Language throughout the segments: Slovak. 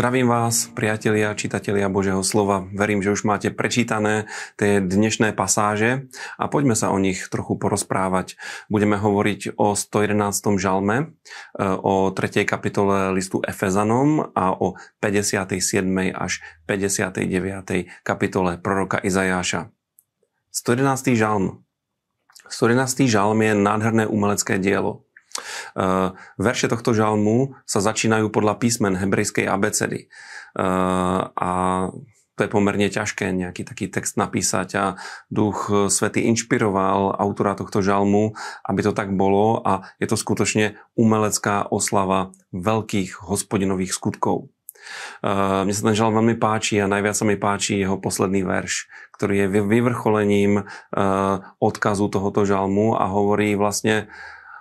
Zdravím vás, priatelia, čitatelia Božieho slova. Verím, že už máte prečítané tie dnešné pasáže a poďme sa o nich trochu porozprávať. Budeme hovoriť o 111. žalme, e, o 3. kapitole listu Efezanom a o 57. až 59. kapitole proroka Izajáša. 111. žalm. 111. žalm je nádherné umelecké dielo. Eh, verše tohto žalmu sa začínajú podľa písmen hebrejskej abecedy. Eh, a to je pomerne ťažké nejaký taký text napísať a duch svety inšpiroval autora tohto žalmu, aby to tak bolo a je to skutočne umelecká oslava veľkých hospodinových skutkov. Uh, mne sa ten žalm veľmi páči a najviac sa mi páči jeho posledný verš, ktorý je vyvrcholením odkazu tohoto žalmu a hovorí vlastne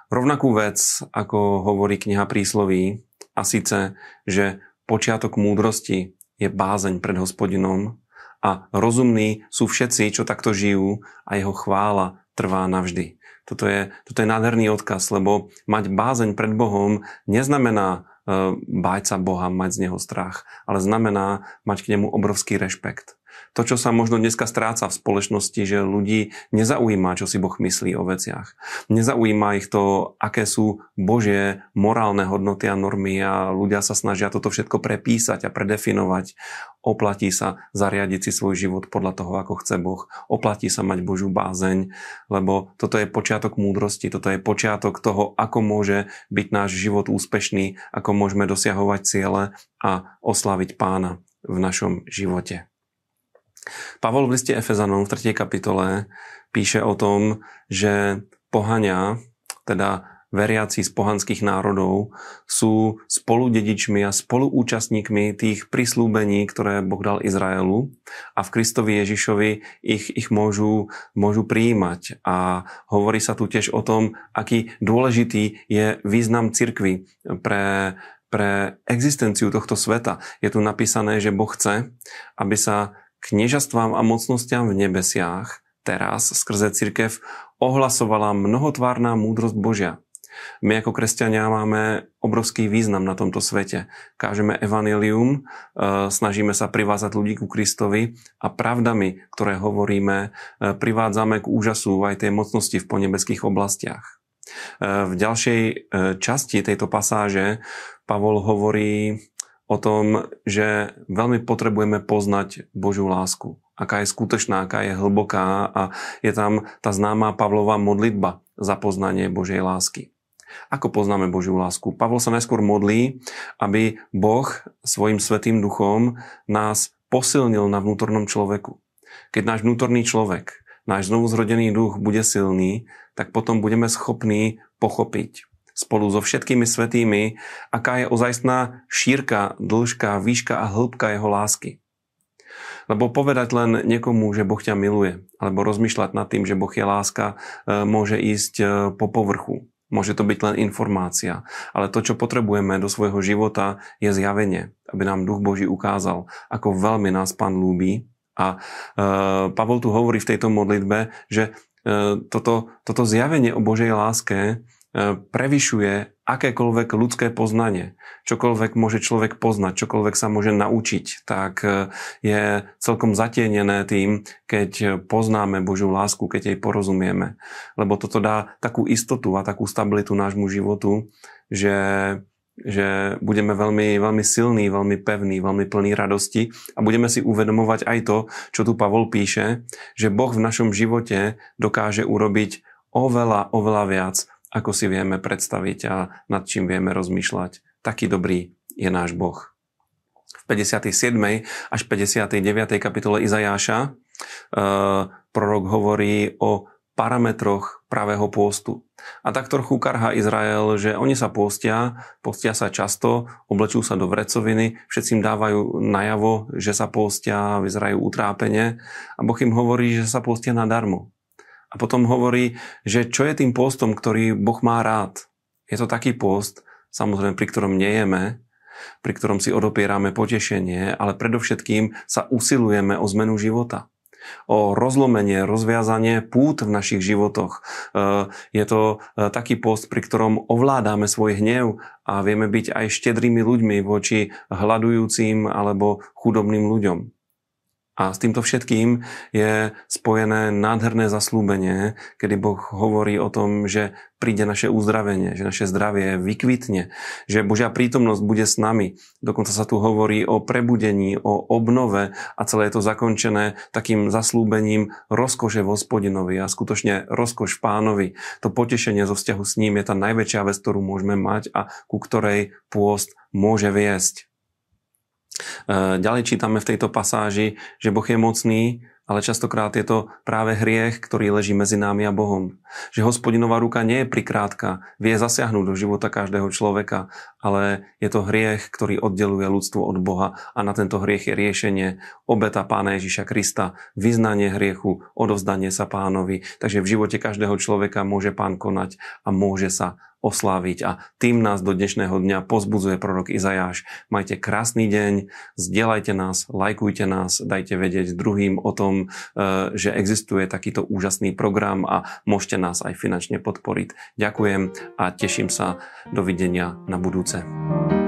rovnakú vec, ako hovorí kniha prísloví, a síce, že počiatok múdrosti je bázeň pred hospodinom a rozumní sú všetci, čo takto žijú a jeho chvála trvá navždy. Toto je, toto je nádherný odkaz, lebo mať bázeň pred Bohom neznamená e, báť sa Boha, mať z Neho strach, ale znamená mať k nemu obrovský rešpekt to, čo sa možno dneska stráca v spoločnosti, že ľudí nezaujíma, čo si Boh myslí o veciach. Nezaujíma ich to, aké sú Božie morálne hodnoty a normy a ľudia sa snažia toto všetko prepísať a predefinovať. Oplatí sa zariadiť si svoj život podľa toho, ako chce Boh. Oplatí sa mať Božiu bázeň, lebo toto je počiatok múdrosti, toto je počiatok toho, ako môže byť náš život úspešný, ako môžeme dosiahovať ciele a oslaviť pána v našom živote. Pavol v liste Efezanom v 3. kapitole píše o tom, že pohania, teda veriaci z pohanských národov, sú spoludedičmi a spoluúčastníkmi tých prislúbení, ktoré Boh dal Izraelu a v Kristovi Ježišovi ich, ich môžu, môžu prijímať. A hovorí sa tu tiež o tom, aký dôležitý je význam cirkvy pre, pre existenciu tohto sveta. Je tu napísané, že Boh chce, aby sa kniežastvám a mocnostiam v nebesiach teraz skrze cirkev ohlasovala mnohotvárna múdrosť Božia. My ako kresťania máme obrovský význam na tomto svete. Kážeme evanelium, e, snažíme sa privázať ľudí ku Kristovi a pravdami, ktoré hovoríme, e, privádzame k úžasu aj tej mocnosti v ponebeských oblastiach. E, v ďalšej časti tejto pasáže Pavol hovorí o tom, že veľmi potrebujeme poznať Božiu lásku. Aká je skutočná, aká je hlboká a je tam tá známa Pavlová modlitba za poznanie Božej lásky. Ako poznáme Božiu lásku? Pavol sa najskôr modlí, aby Boh svojim svetým duchom nás posilnil na vnútornom človeku. Keď náš vnútorný človek, náš znovuzrodený duch bude silný, tak potom budeme schopní pochopiť, spolu so všetkými svetými, aká je ozajstná šírka, dĺžka, výška a hĺbka jeho lásky. Lebo povedať len niekomu, že Boh ťa miluje, alebo rozmýšľať nad tým, že Boh je láska, e, môže ísť e, po povrchu. Môže to byť len informácia. Ale to, čo potrebujeme do svojho života, je zjavenie, aby nám Duch Boží ukázal, ako veľmi nás Pán ľúbi. A e, Pavol tu hovorí v tejto modlitbe, že toto, toto zjavenie o Božej láske prevyšuje akékoľvek ľudské poznanie. Čokoľvek môže človek poznať, čokoľvek sa môže naučiť, tak e, je celkom zatienené tým, keď poznáme Božiu lásku, keď jej porozumieme. Lebo toto dá takú istotu a takú stabilitu nášmu životu, že že budeme veľmi, veľmi silní, veľmi pevní, veľmi plní radosti a budeme si uvedomovať aj to, čo tu Pavol píše, že Boh v našom živote dokáže urobiť oveľa, oveľa viac, ako si vieme predstaviť a nad čím vieme rozmýšľať. Taký dobrý je náš Boh. V 57. až 59. kapitole Izajáša e, prorok hovorí o parametroch pravého pôstu. A tak trochu karha Izrael, že oni sa postia, postia sa často, oblečú sa do vrecoviny, všetci im dávajú najavo, že sa postia, vyzerajú utrápenie a Boh im hovorí, že sa postia nadarmo. A potom hovorí, že čo je tým postom, ktorý Boh má rád. Je to taký post, samozrejme, pri ktorom nejeme, pri ktorom si odopierame potešenie, ale predovšetkým sa usilujeme o zmenu života. o rozlomenie, rozviazanie pút v našich životoch. E, je to e, taký post, pri ktorom ovládame svoj hnev a vieme byť aj štedrými ľuďmi voči hľadujúcim alebo chudobným ľuďom. A s týmto všetkým je spojené nádherné zaslúbenie, kedy Boh hovorí o tom, že príde naše uzdravenie, že naše zdravie vykvitne, že Božia prítomnosť bude s nami. Dokonca sa tu hovorí o prebudení, o obnove a celé je to zakončené takým zaslúbením rozkoše v hospodinovi a skutočne rozkoš pánovi. To potešenie zo vzťahu s ním je tá najväčšia vec, ktorú môžeme mať a ku ktorej pôst môže viesť. E, ďalej čítame v tejto pasáži, že Boh je mocný, ale častokrát je to práve hriech, ktorý leží medzi námi a Bohom. Že hospodinová ruka nie je prikrátka, vie zasiahnuť do života každého človeka, ale je to hriech, ktorý oddeluje ľudstvo od Boha a na tento hriech je riešenie obeta Pána Ježiša Krista, vyznanie hriechu, odovzdanie sa pánovi. Takže v živote každého človeka môže pán konať a môže sa osláviť. A tým nás do dnešného dňa pozbudzuje prorok Izajáš. Majte krásny deň, zdieľajte nás, lajkujte nás, dajte vedieť druhým o tom, e, že existuje takýto úžasný program a môžete nás aj finančne podporiť. Ďakujem a teším sa. Dovidenia na budúce.